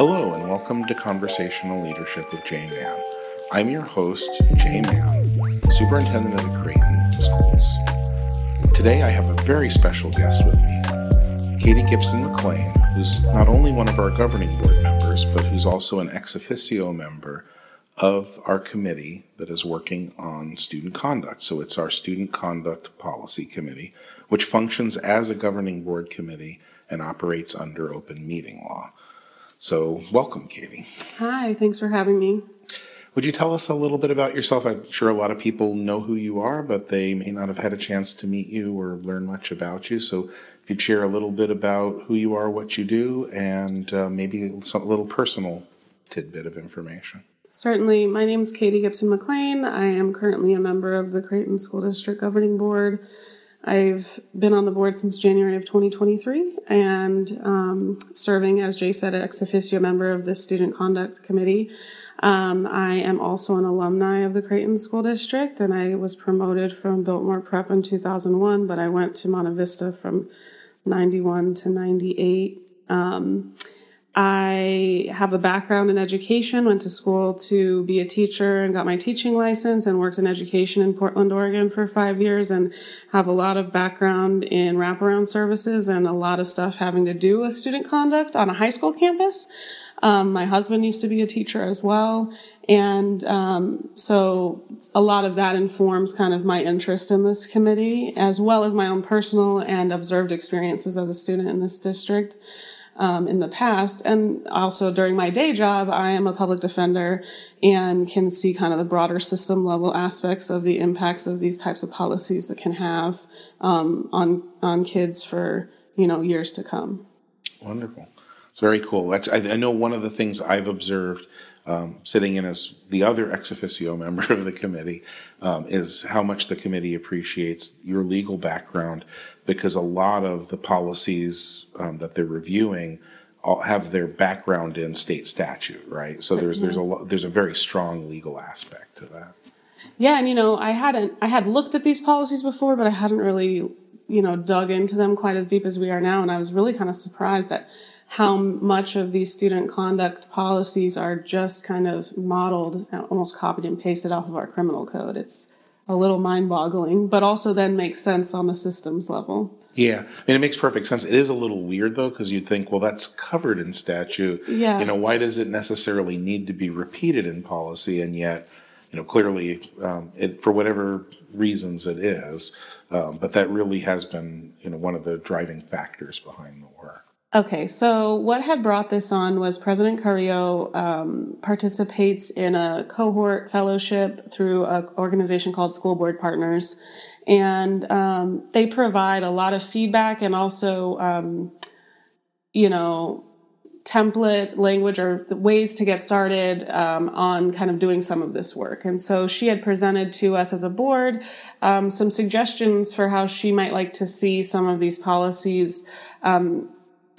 Hello, and welcome to Conversational Leadership with Jay Mann. I'm your host, Jay Mann, Superintendent of the Creighton Schools. Today, I have a very special guest with me, Katie Gipson McLean, who's not only one of our governing board members, but who's also an ex officio member of our committee that is working on student conduct. So it's our Student Conduct Policy Committee, which functions as a governing board committee and operates under open meeting law. So, welcome, Katie. Hi, thanks for having me. Would you tell us a little bit about yourself? I'm sure a lot of people know who you are, but they may not have had a chance to meet you or learn much about you. So, if you'd share a little bit about who you are, what you do, and uh, maybe some little personal tidbit of information. Certainly. My name is Katie Gipson McLean. I am currently a member of the Creighton School District Governing Board. I've been on the board since January of 2023 and um, serving, as Jay said, ex officio member of the Student Conduct Committee. Um, I am also an alumni of the Creighton School District and I was promoted from Biltmore Prep in 2001, but I went to Monte Vista from 91 to 98. Um, I have a background in education, went to school to be a teacher and got my teaching license and worked in education in Portland, Oregon for five years and have a lot of background in wraparound services and a lot of stuff having to do with student conduct on a high school campus. Um, my husband used to be a teacher as well. And um, so a lot of that informs kind of my interest in this committee, as well as my own personal and observed experiences as a student in this district um, in the past. And also during my day job, I am a public defender and can see kind of the broader system level aspects of the impacts of these types of policies that can have um, on on kids for you know years to come. Wonderful. It's very cool. I, I know one of the things I've observed um, sitting in as the other ex officio member of the committee, um, is how much the committee appreciates your legal background because a lot of the policies um, that they're reviewing all have their background in state statute, right? So there's there's a lo- there's a very strong legal aspect to that. Yeah, and you know, I hadn't I had looked at these policies before, but I hadn't really you know dug into them quite as deep as we are now, and I was really kind of surprised at how much of these student conduct policies are just kind of modeled, almost copied and pasted off of our criminal code. It's a little mind boggling, but also then makes sense on the systems level. Yeah, I mean, it makes perfect sense. It is a little weird though, because you'd think, well, that's covered in statute. Yeah. You know, why does it necessarily need to be repeated in policy? And yet, you know, clearly, um, it, for whatever reasons it is, um, but that really has been, you know, one of the driving factors behind the work. Okay, so what had brought this on was President Carrillo um, participates in a cohort fellowship through an organization called School Board Partners, and um, they provide a lot of feedback and also, um, you know, template language or ways to get started um, on kind of doing some of this work. And so she had presented to us as a board um, some suggestions for how she might like to see some of these policies um,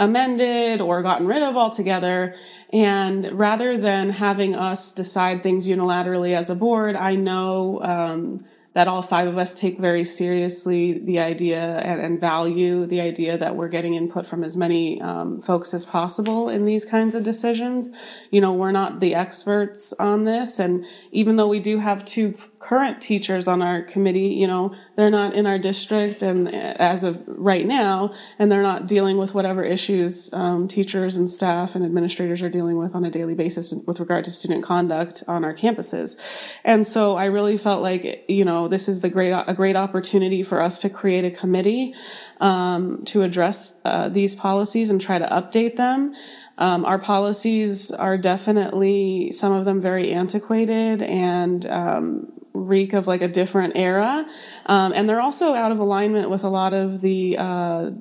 amended or gotten rid of altogether. And rather than having us decide things unilaterally as a board, I know um, that all five of us take very seriously the idea and, and, value the idea that we're getting input from as many um, folks as possible in these kinds of decisions. You know, we're not the experts on this. And even though we do have two current teachers on our committee, you know, they're not in our district and as of right now, and they're not dealing with whatever issues um, teachers and staff and administrators are dealing with on a daily basis with regard to student conduct on our campuses. And so I really felt like, you know, this is the great a great opportunity for us to create a committee um, to address uh, these policies and try to update them. Um, our policies are definitely some of them very antiquated and um, reek of like a different era, um, and they're also out of alignment with a lot of the uh,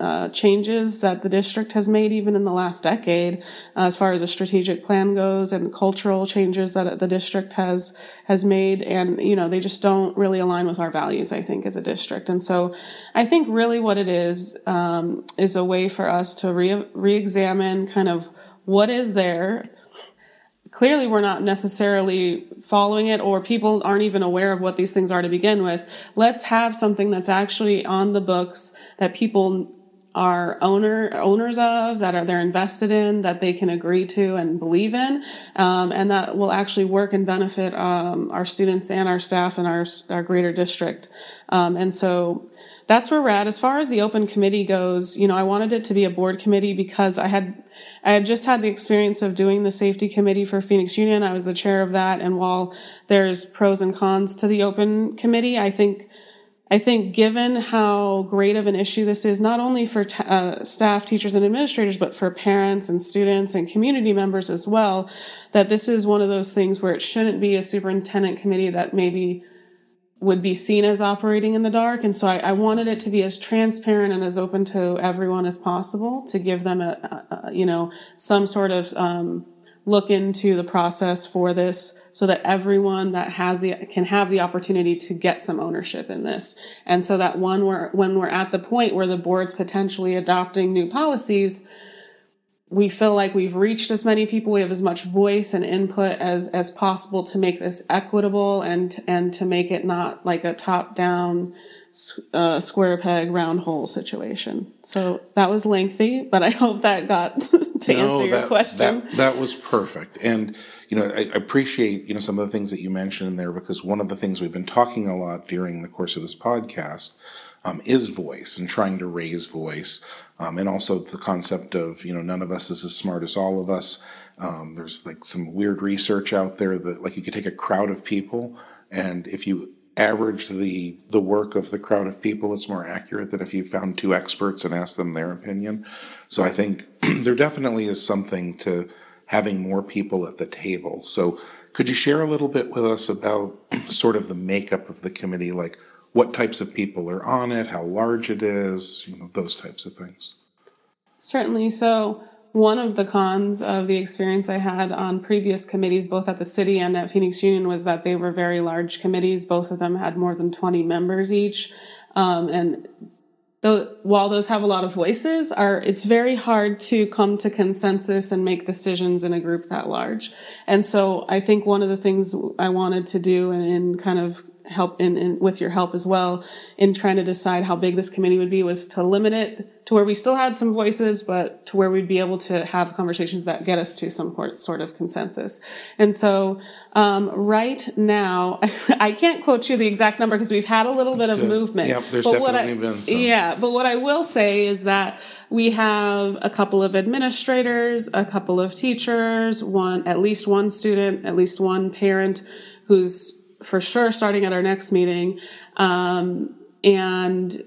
uh, changes that the district has made even in the last decade uh, as far as a strategic plan goes and cultural changes that the district has has made. And you know they just don't really align with our values i think as a district. And so i think really what it is um, is a way for us to re- re-examine kind of what is there clearly we're not necessarily following it or people aren't even aware of what these things are to begin with. Let's have something that's actually on the books that people are owner owners of that are they're invested in that they can agree to and believe in um, and that will actually work and benefit um, our students and our staff and our, our greater district. Um, and so that's where we're at. As far as the open committee goes you know i wanted it to be a board committee because i had i had just had the experience of doing the safety committee for phoenix union. I was the chair of that. And while there's pros and cons to the open committee i think I think, given how great of an issue this is, not only for t- uh, staff, teachers, and administrators, but for parents and students and community members as well, that this is one of those things where it shouldn't be a superintendent committee that maybe would be seen as operating in the dark. And so I, I wanted it to be as transparent and as open to everyone as possible to give them a, a, a you know, some sort of um, look into the process for this so that everyone that has the can have the opportunity to get some ownership in this. And so that one we're, when we're at the point where the board's potentially adopting new policies we feel like we've reached as many people we have as much voice and input as as possible to make this equitable and and to make it not like a top down uh, square peg round hole situation. So that was lengthy, but I hope that got to no, answer your that, question. That, that was perfect. And, you know, I, I appreciate, you know, some of the things that you mentioned in there because one of the things we've been talking a lot during the course of this podcast um, is voice and trying to raise voice. Um, and also the concept of, you know, none of us is as smart as all of us. Um, there's like some weird research out there that like you could take a crowd of people and if you average the the work of the crowd of people, it's more accurate than if you found two experts and asked them their opinion. So I think there definitely is something to having more people at the table. So could you share a little bit with us about sort of the makeup of the committee, like what types of people are on it, how large it is, you know, those types of things? Certainly. So one of the cons of the experience I had on previous committees, both at the city and at Phoenix Union, was that they were very large committees. Both of them had more than 20 members each. Um, and though, while those have a lot of voices, are it's very hard to come to consensus and make decisions in a group that large. And so I think one of the things I wanted to do in kind of help in, in, with your help as well in trying to decide how big this committee would be was to limit it to where we still had some voices but to where we'd be able to have conversations that get us to some sort of consensus and so um, right now i can't quote you the exact number because we've had a little That's bit good. of movement yep, there's but definitely I, been some. yeah but what i will say is that we have a couple of administrators a couple of teachers one at least one student at least one parent who's for sure starting at our next meeting. Um, and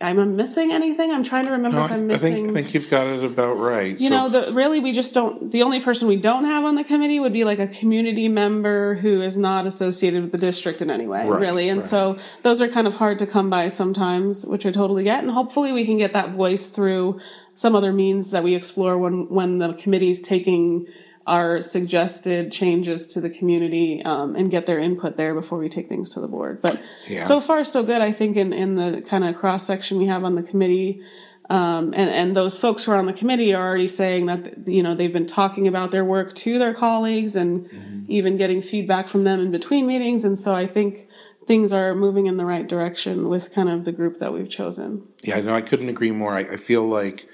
I'm missing anything. I'm trying to remember no, if I'm missing. I think, I think you've got it about right. You so. know, the, really, we just don't. The only person we don't have on the committee would be like a community member who is not associated with the district in any way, right, really. And right. so those are kind of hard to come by sometimes, which I totally get. And hopefully, we can get that voice through some other means that we explore when when the committee's taking our suggested changes to the community um, and get their input there before we take things to the board. But yeah. so far, so good. I think in, in the kind of cross section we have on the committee, um, and, and those folks who are on the committee are already saying that you know they've been talking about their work to their colleagues and mm-hmm. even getting feedback from them in between meetings. And so I think things are moving in the right direction with kind of the group that we've chosen. Yeah, no, I couldn't agree more. I, I feel like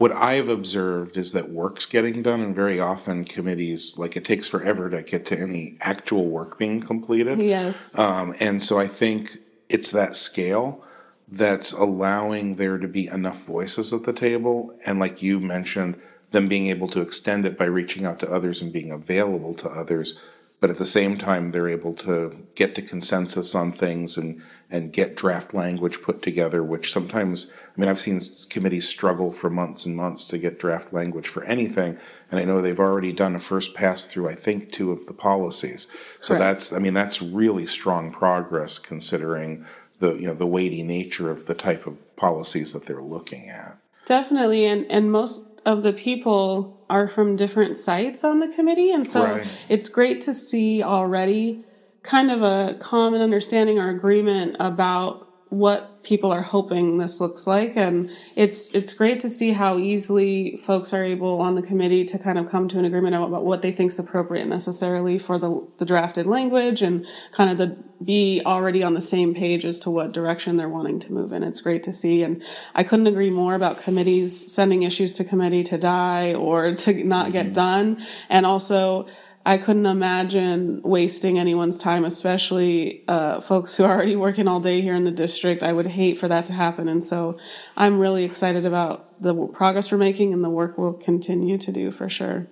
what I've observed is that work's getting done, and very often committees, like it takes forever to get to any actual work being completed. Yes. Um, and so I think it's that scale that's allowing there to be enough voices at the table. And like you mentioned, them being able to extend it by reaching out to others and being available to others. But at the same time, they're able to get to consensus on things and, and get draft language put together, which sometimes I mean, I've seen committees struggle for months and months to get draft language for anything, and I know they've already done a first pass through, I think, two of the policies. So Correct. that's, I mean, that's really strong progress considering the, you know, the weighty nature of the type of policies that they're looking at. Definitely, and, and most of the people are from different sites on the committee, and so right. it's great to see already kind of a common understanding or agreement about what people are hoping this looks like. And it's it's great to see how easily folks are able on the committee to kind of come to an agreement about what they think is appropriate necessarily for the, the drafted language and kind of the be already on the same page as to what direction they're wanting to move in. It's great to see. And i couldn't agree more about committees sending issues to committee to die or to not get mm-hmm. done. And also I couldn't imagine wasting anyone's time, especially uh, folks who are already working all day here in the district. I would hate for that to happen. And so I'm really excited about the progress we're making and the work we'll continue to do for sure.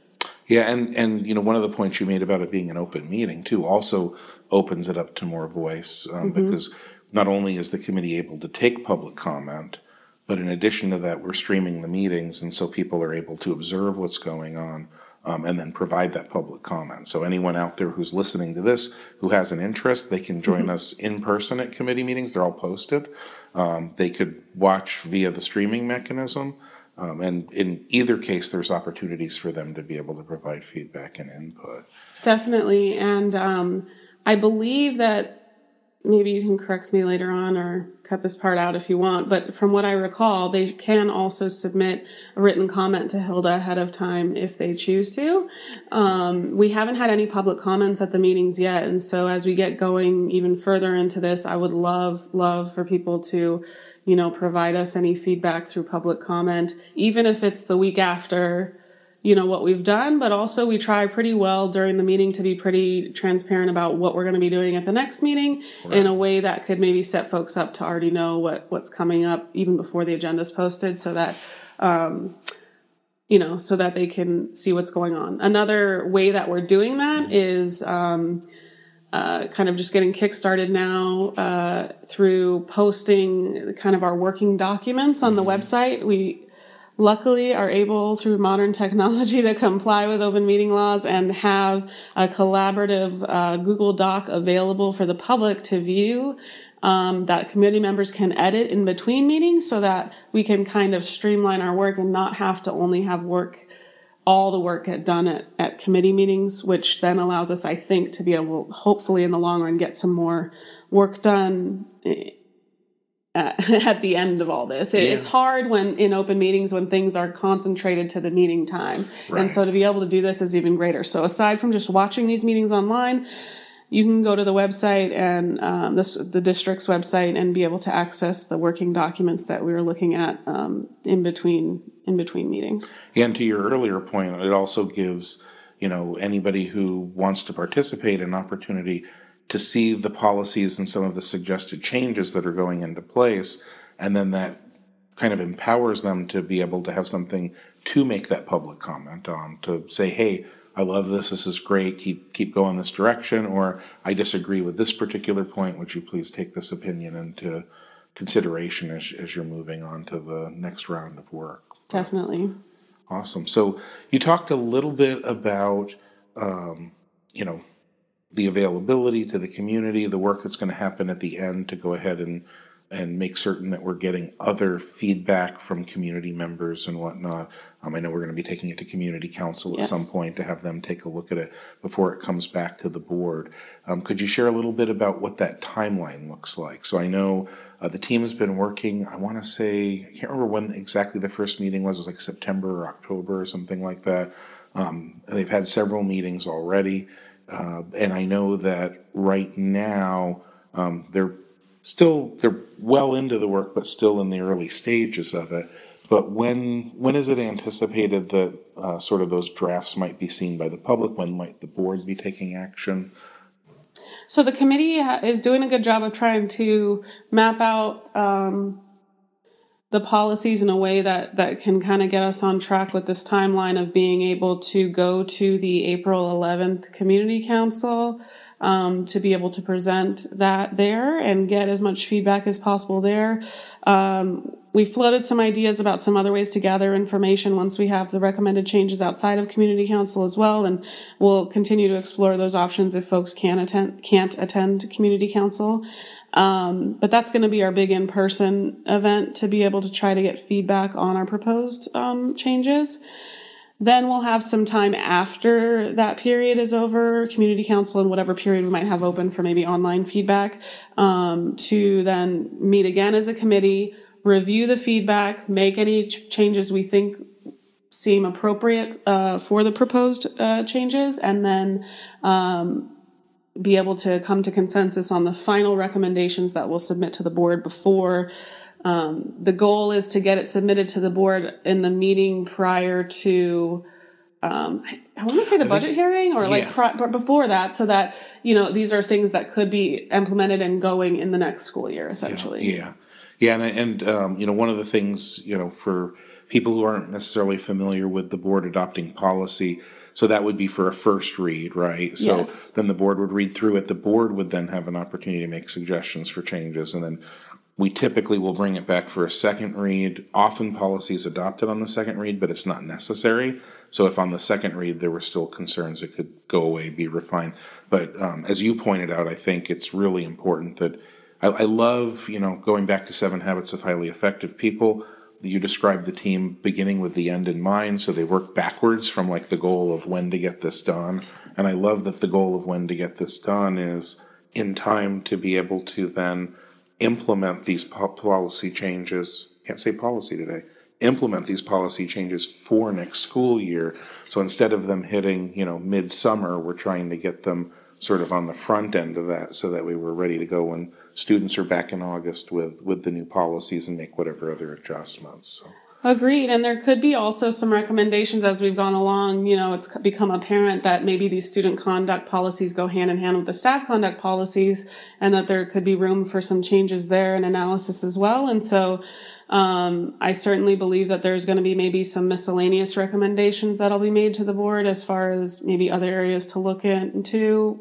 Yeah, and, and you know, one of the points you made about it being an open meeting too also opens it up to more voice um, because not only is the committee able to take public comment, but in addition to that, we're streaming the meetings, and so people are able to observe what's going on um, and then provide that public comment. So anyone out there who's listening to this who has an interest, they can join us in person at committee meetings. They're all posted. Um, they could watch via the streaming mechanism. Um, and in either case, there's opportunities for them to be able to provide feedback and input. Definitely. And um, I believe that maybe you can correct me later on or cut this part out if you want, but from what I recall, they can also submit a written comment to Hilda ahead of time if they choose to. Um, we haven't had any public comments at the meetings yet, and so as we get going even further into this, I would love, love for people to, you know, provide us any feedback through public comment, even if it's the week after you know what we've done but also we try pretty well during the meeting to be pretty transparent about what we're going to be doing at the next meeting right. in a way that could maybe set folks up to already know what what's coming up even before the agenda is posted so that um, you know so that they can see what's going on another way that we're doing that mm-hmm. um, uh, kind of just getting kickstarted now uh, through posting kind of our working documents on mm-hmm. the website we luckily are able through modern technology to comply with open meeting laws and have a collaborative uh, Google Doc available for the public to view um, that committee members can edit in between meetings so that we can kind of streamline our work and not have to only have work all the work get done at, at committee meetings which then allows us i think to be able hopefully in the long run get some more work done eh, at the end of all this. It, yeah. It's hard when in open meetings when things are concentrated to the meeting time. Right. And so to be able to do this is even greater. So aside from just watching these meetings online, you can go to the website and um, this, the district's website and be able to access the working documents that we were looking at um, in between in between meetings. And to your earlier point, it also gives you know anybody who wants to participate an opportunity to see the policies and some of the suggested changes that are going into place. And then that kind of empowers them to be able to have something to make that public comment on, to say, hey, I love this, this is great, keep, keep going this direction, or I disagree with this particular point, would you please take this opinion into consideration as, as you're moving on to the next round of work? Definitely. Awesome. So you talked a little bit about, um, you know, the availability to the community, the work that's going to happen at the end to go ahead and and make certain that we're getting other feedback from community members and whatnot. Um, I know we're going to be taking it to community council at yes. some point to have them take a look at it before it comes back to the board. Um, could you share a little bit about what that timeline looks like? So I know uh, the team has been working. I want to say I can't remember when exactly the first meeting was. It was like September or October or something like that. Um, they've had several meetings already. Uh, and I know that right now um, they're still they're well into the work, but still in the early stages of it. But when when is it anticipated that uh, sort of those drafts might be seen by the public? When might the board be taking action? So the committee is doing a good job of trying to map out um, the policies in a way that that can kind of get us on track with this timeline of being able to go to the April 11th community council um, to be able to present that there and get as much feedback as possible there. Um, we floated some ideas about some other ways to gather information once we have the recommended changes outside of community council as well, and we'll continue to explore those options if folks can attend can't attend community council. Um, but that's going to be our big in person event to be able to try to get feedback on our proposed um, changes. Then we'll have some time after that period is over, community council and whatever period we might have open for maybe online feedback, um, to then meet again as a committee, review the feedback, make any ch- changes we think seem appropriate uh, for the proposed uh, changes, and then um, be able to come to consensus on the final recommendations that we'll submit to the board before. Um, the goal is to get it submitted to the board in the meeting prior to. Um, I, I want to say the budget hearing or like Yeah. but before that, so that you know these are things that could be implemented and going in the next school year, essentially. Yeah, yeah, and and um, you know one of the things you know for people who aren't necessarily familiar with the board adopting policy, so that would be for a first read, right? So Yes. then the board would read through it. The board would then have an opportunity to make suggestions for changes, and then we typically will bring it back for a second read. Often policy is adopted on the second read, but it's not necessary. So if on the second read there were still concerns, it could go away, be refined. But um, as you pointed out, I think it's really important that I, I love, you know, going back to Seven Habits of Highly Effective People. You described the team beginning with the end in mind, so they work backwards from like the goal of when to get this done. And I love that the goal of when to get this done is in time to be able to then implement these po- policy changes. Can't say policy today. Implement these policy changes for next school year. So instead of them hitting, you know, midsummer, we're trying to get them sort of on the front end of that so that we were ready to go when students are back in August with, with the new policies and make whatever other adjustments. So. Agreed. And there could be also some recommendations as we've gone along. You know, it's become apparent that maybe these student conduct policies go hand in hand with the staff conduct policies and that there could be room for some changes there and analysis as well. And so, um, I certainly believe that there's going to be maybe some miscellaneous recommendations that'll be made to the board as far as maybe other areas to look into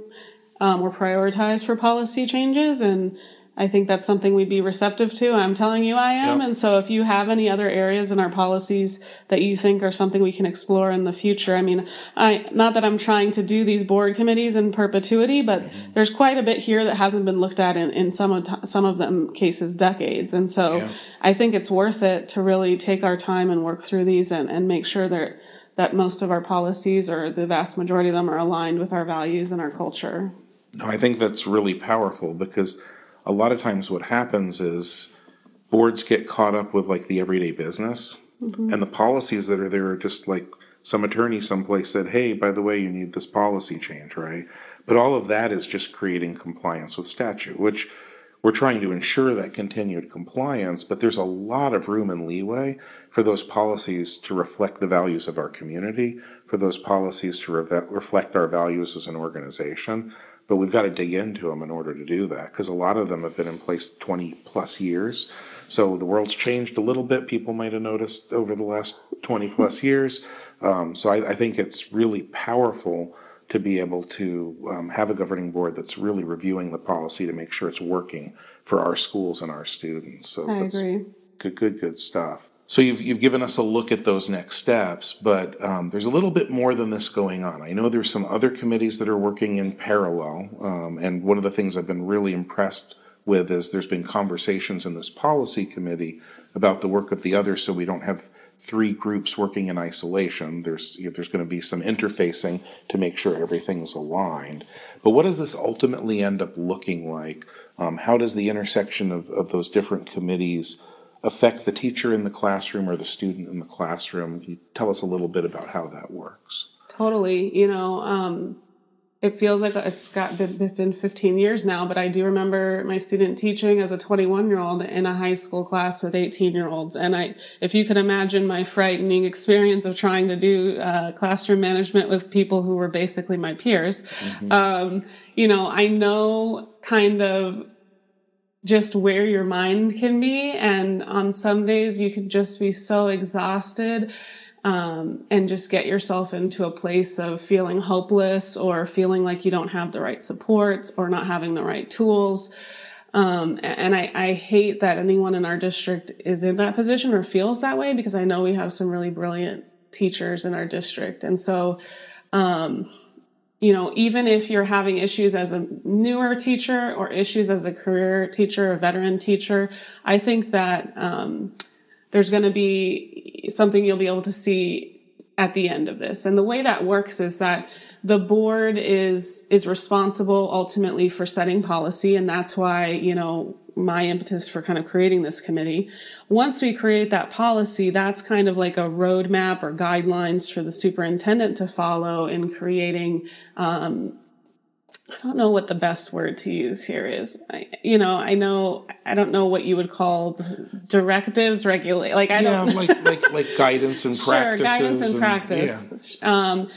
um, or prioritized for policy changes. And I think that's something we'd be receptive to. I'm telling you I am. Yep. And so if you have any other areas in our policies that you think are something we can explore in the future, I mean, I, not that I'm trying to do these board committees in perpetuity, but there's quite a bit here that hasn't been looked at in, in some of, t- some of them cases decades. And so Yeah. I think it's worth it to really take our time and work through these and, and make sure that, that most of our policies or the vast majority of them are aligned with our values and our culture. No, I think that's really powerful because a lot of times what happens is boards get caught up with like the everyday business mm-hmm. and the policies that are there are just like some attorney someplace said, hey, by the way, you need this policy change, right? But all of that is just creating compliance with statute, which we're trying to ensure that continued compliance, but there's a lot of room and leeway for those policies to reflect the values of our community, for those policies to reve- reflect our values as an organization. But we've got to dig into them in order to do that because a lot of them have been in place 20 plus years. So the world's changed a little bit. People might have noticed over the last 20 plus years. Um, so I, I think it's really powerful to be able to um, have a governing board that's really reviewing the policy to make sure it's working for our schools and our students. So I that's agree. good, good, good stuff. So you've you've given us a look at those next steps, but um, there's a little bit more than this going on. I know there's some other committees that are working in parallel, um, and one of the things I've been really impressed with is there's been conversations in this policy committee about the work of the others, so we don't have three groups working in isolation. There's you know, there's going to be some interfacing to make sure everything's aligned. But what does this ultimately end up looking like? Um, how does the intersection of, of those different committees affect the teacher in the classroom or the student in the classroom? Can you tell us a little bit about how that works? Totally. You know, um, it feels like it's got been, been 15 years now, but I do remember my student teaching as a 21 year old in a high school class with 18 year olds. And I, if you can imagine my frightening experience of trying to do uh, classroom management with people who were basically my peers, um, you know, I know kind of just where your mind can be. And on some days you can just be so exhausted um, and just get yourself into a place of feeling hopeless or feeling like you don't have the right supports or not having the right tools. Um, and I, I hate that anyone in our district is in that position or feels that way because I know we have some really brilliant teachers in our district. And so, um, you know, even if you're having issues as a newer teacher or issues as a career teacher, a veteran teacher, I think that um, there's going to be something you'll be able to see at the end of this. And the way that works is that the board is is responsible ultimately for setting policy and that's why, you know, my impetus for kind of creating this committee. Once we create that policy, that's kind of like a roadmap or guidelines for the superintendent to follow in creating um, I don't know what the best word to use here is. I, you know, I know I don't know what you would call directives, regulate. Like I yeah, don't like like like guidance and sure practices. guidance and, and- practice. Um,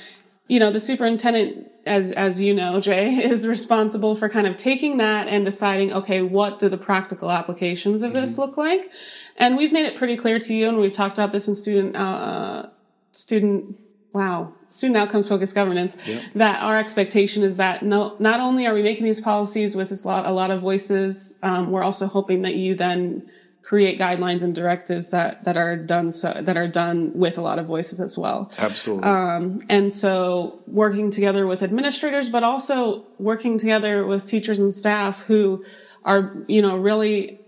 you know, the superintendent, as as you know, Jay, is responsible for kind of taking that and deciding, okay, what do the practical applications of this look like? And we've made it pretty clear to you, and we've talked about this in student uh, student wow student outcomes focused governance that our expectation is that no not only are we making these policies with this lot, a lot of voices um, we're also hoping that you then create guidelines and directives that that are done so that are done with a lot of voices as well Absolutely. um, and so working together with administrators but also working together with teachers and staff who are you know really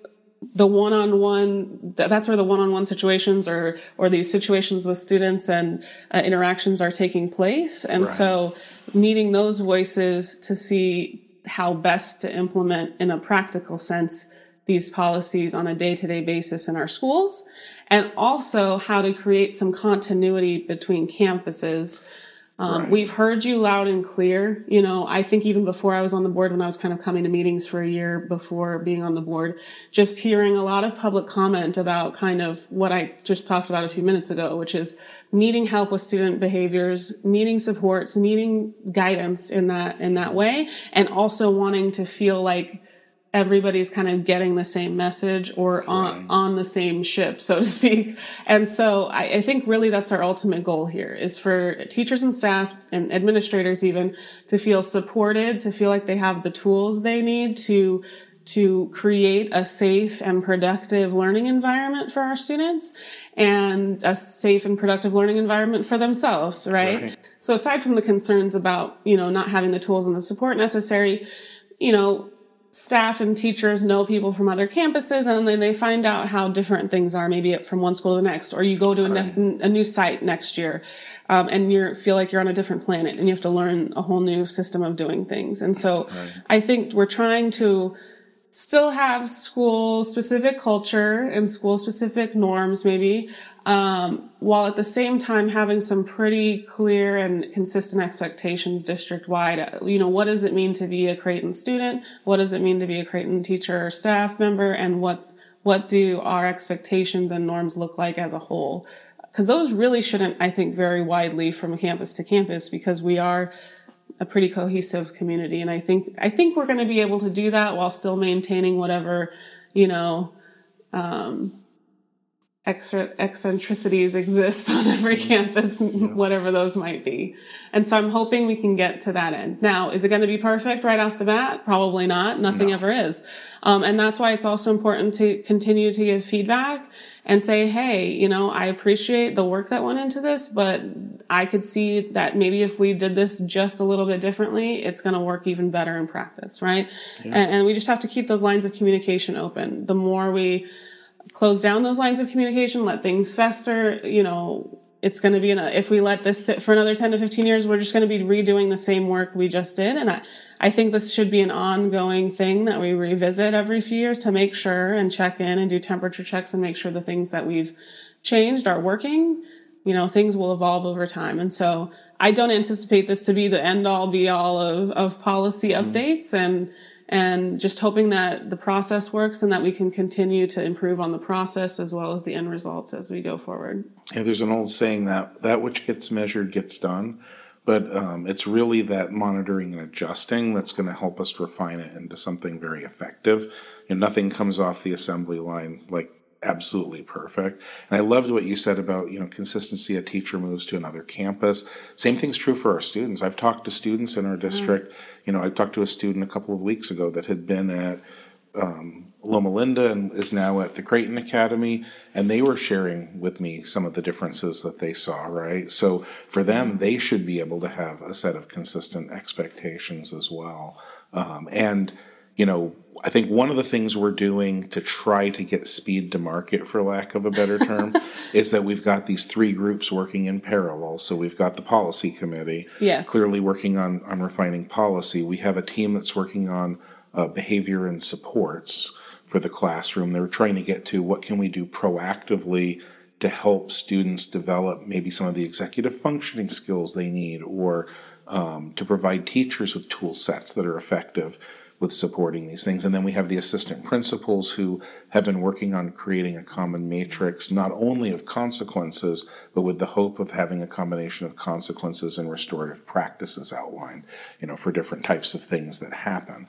the one-on-one that's where the one-on-one situations or or these situations with students and uh, interactions are taking place and Right. so needing those voices to see how best to implement in a practical sense these policies on a day-to-day basis in our schools and also how to create some continuity between campuses um, Right. We've heard you loud and clear. You know, I think even before I was on the board, when I was kind of coming to meetings for a year before being on the board, just hearing a lot of public comment about kind of what I just talked about a few minutes ago, which is needing help with student behaviors, needing supports, needing guidance in that in that way, and also wanting to feel like everybody's kind of getting the same message or on, on the same ship, so to speak. And so I, I think really that's our ultimate goal here is for teachers and staff and administrators even to feel supported, to feel like they have the tools they need to to create a safe and productive learning environment for our students and a safe and productive learning environment for themselves, right? Right. So aside from the concerns about, you know, not having the tools and the support necessary, you know, staff and teachers know people from other campuses and then they find out how different things are maybe from one school to the next or you go to a, ne- a new site next year um, and you feel like you're on a different planet and you have to learn a whole new system of doing things. And so i think we're trying to still have school specific culture and school specific norms maybe um, while at the same time having some pretty clear and consistent expectations district wide you know what does it mean to be a creighton student? What does it mean to be a creighton teacher or staff member? And what what do our expectations and norms look like as a whole? Because those really shouldn't i think vary widely from campus to campus because we are a pretty cohesive community. And i think i think we're going to be able to do that while still maintaining whatever you know um, extra eccentricities exist on every campus whatever those might be. And so i'm hoping we can get to that end. Now is it going to be perfect right off the bat? Probably not. Nothing ever is. Um, and that's why it's also important to continue to give feedback and say hey you know i appreciate the work that went into this but i could see that maybe if we did this just a little bit differently it's going to work even better in practice right? And, and we just have to keep those lines of communication open. The more we close down those lines of communication, let things fester, you know, it's going to be in a, if we let this sit for another 10 to 15 years, we're just going to be redoing the same work we just did. And I, I think this should be an ongoing thing that we revisit every few years to make sure and check in and do temperature checks and make sure the things that we've changed are working. You know, things will evolve over time. And so I don't anticipate this to be the end all be all of, of policy mm-hmm. updates and, and just hoping that the process works and that we can continue to improve on the process as well as the end results as we go forward. Yeah, there's an old saying that that which gets measured gets done, but um, it's really that monitoring and adjusting that's going to help us refine it into something very effective. And nothing comes off the assembly line like absolutely perfect. And I loved what you said about you know consistency. A teacher moves to another campus. Same thing's true for our students. I've talked to students in our mm. district. You know, I talked to a student a couple of weeks ago that had been at um, Loma Linda and is now at the Creighton Academy, and they were sharing with me some of the differences that they saw, right? So for them, mm. they should be able to have a set of consistent expectations as well. Um, and, you know, I think one of the things we're doing to try to get speed to market, for lack of a better term, is that we've got these three groups working in parallel. So we've got the policy committee, Yes. clearly working on on refining policy. We have a team that's working on uh, behavior and supports for the classroom. They're trying to get to what can we do proactively to help students develop maybe some of the executive functioning skills they need, or um, to provide teachers with tool sets that are effective with supporting these things. And then we have the assistant principals who have been working on creating a common matrix, not only of consequences, but with the hope of having a combination of consequences and restorative practices outlined, you know, for different types of things that happen.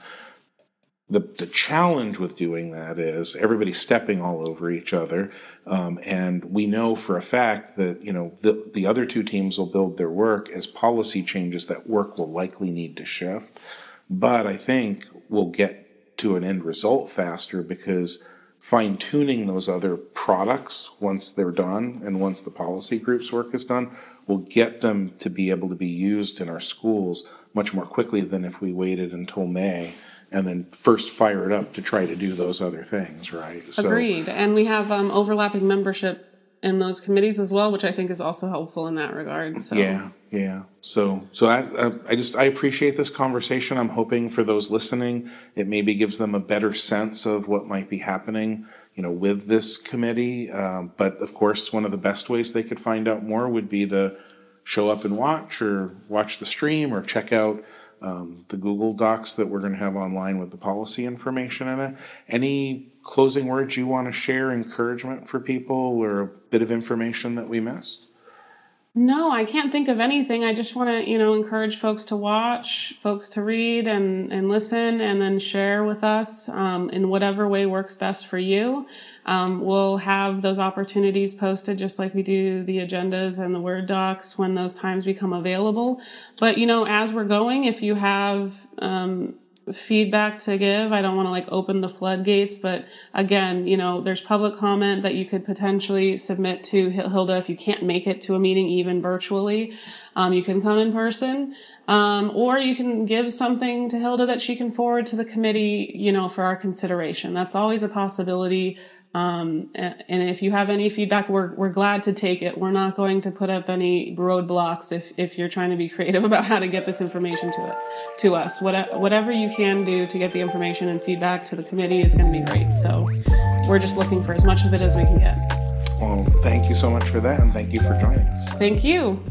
The, the challenge with doing that is everybody stepping all over each other. Um, and we know for a fact that, you know, the, the other two teams will build their work as policy changes that work will likely need to shift. But I think we'll get to an end result faster because fine tuning those other products once they're done and once the policy group's work is done will get them to be able to be used in our schools much more quickly than if we waited until May and then first fire it up to try to do those other things, right? So, Agreed. And we have um, overlapping membership in those committees as well, which I think is also helpful in that regard. So Yeah, yeah. So, so I, I, just I appreciate this conversation. I'm hoping for those listening, it maybe gives them a better sense of what might be happening, you know, with this committee. Um, but of course, one of the best ways they could find out more would be to show up and watch, or watch the stream, or check out um, the Google Docs that we're going to have online with the policy information in it. Any closing words you want to share, encouragement for people, or a bit of information that we missed? No, I can't think of anything. I just want to, you know, encourage folks to watch, folks to read and, and listen, and then share with us um, in whatever way works best for you. Um, we'll have those opportunities posted just like we do the agendas and the Word docs when those times become available. But, you know, as we're going, if you have um, feedback to give. I don't want to like open the floodgates, but again, you know, there's public comment that you could potentially submit to Hilda if you can't make it to a meeting, even virtually. Um, you can come in person, um, or you can give something to Hilda that she can forward to the committee, you know, for our consideration. That's always a possibility. Um, and if you have any feedback, we're, we're glad to take it. We're not going to put up any roadblocks if, if you're trying to be creative about how to get this information to it, to us. What, whatever you can do to get the information and feedback to the committee is going to be great. So we're just looking for as much of it as we can get. Well, thank you so much for that, and thank you for joining us. Thank you.